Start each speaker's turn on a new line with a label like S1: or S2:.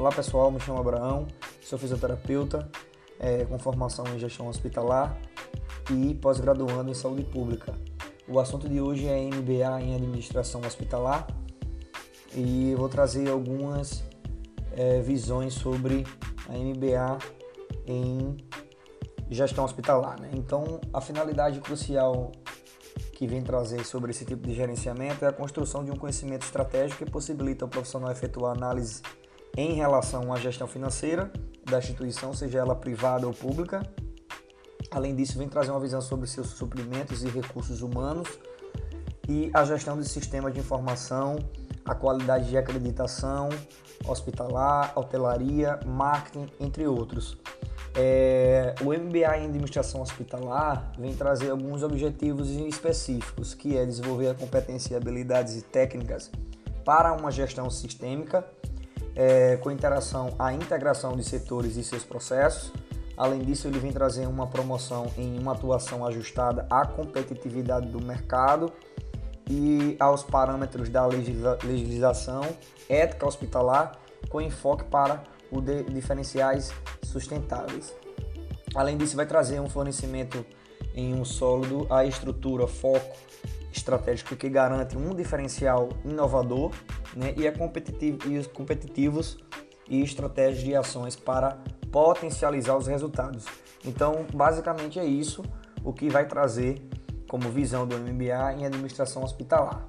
S1: Olá pessoal, me chamo Abraão, sou fisioterapeuta é, com formação em gestão hospitalar e pós-graduando em saúde pública. O assunto de hoje é MBA em administração hospitalar e vou trazer algumas é, visões sobre a MBA em gestão hospitalar. Né? Então, a finalidade crucial que vem trazer sobre esse tipo de gerenciamento é a construção de um conhecimento estratégico que possibilita ao profissional efetuar análise em relação à gestão financeira da instituição, seja ela privada ou pública. Além disso, vem trazer uma visão sobre seus suprimentos e recursos humanos e a gestão de sistemas de informação, a qualidade de acreditação hospitalar, hotelaria, marketing, entre outros. É, o MBA em administração hospitalar vem trazer alguns objetivos específicos, que é desenvolver a competência, habilidades e técnicas para uma gestão sistêmica, é, com interação à integração de setores e seus processos. Além disso, ele vem trazer uma promoção em uma atuação ajustada à competitividade do mercado e aos parâmetros da legislação ética hospitalar, com enfoque para o de diferenciais sustentáveis. Além disso, vai trazer um fornecimento em um sólido a estrutura, foco estratégico que garante um diferencial inovador né, e, é competitivo, e os competitivos e estratégias de ações para potencializar os resultados. Então, basicamente é isso o que vai trazer como visão do MBA em administração hospitalar.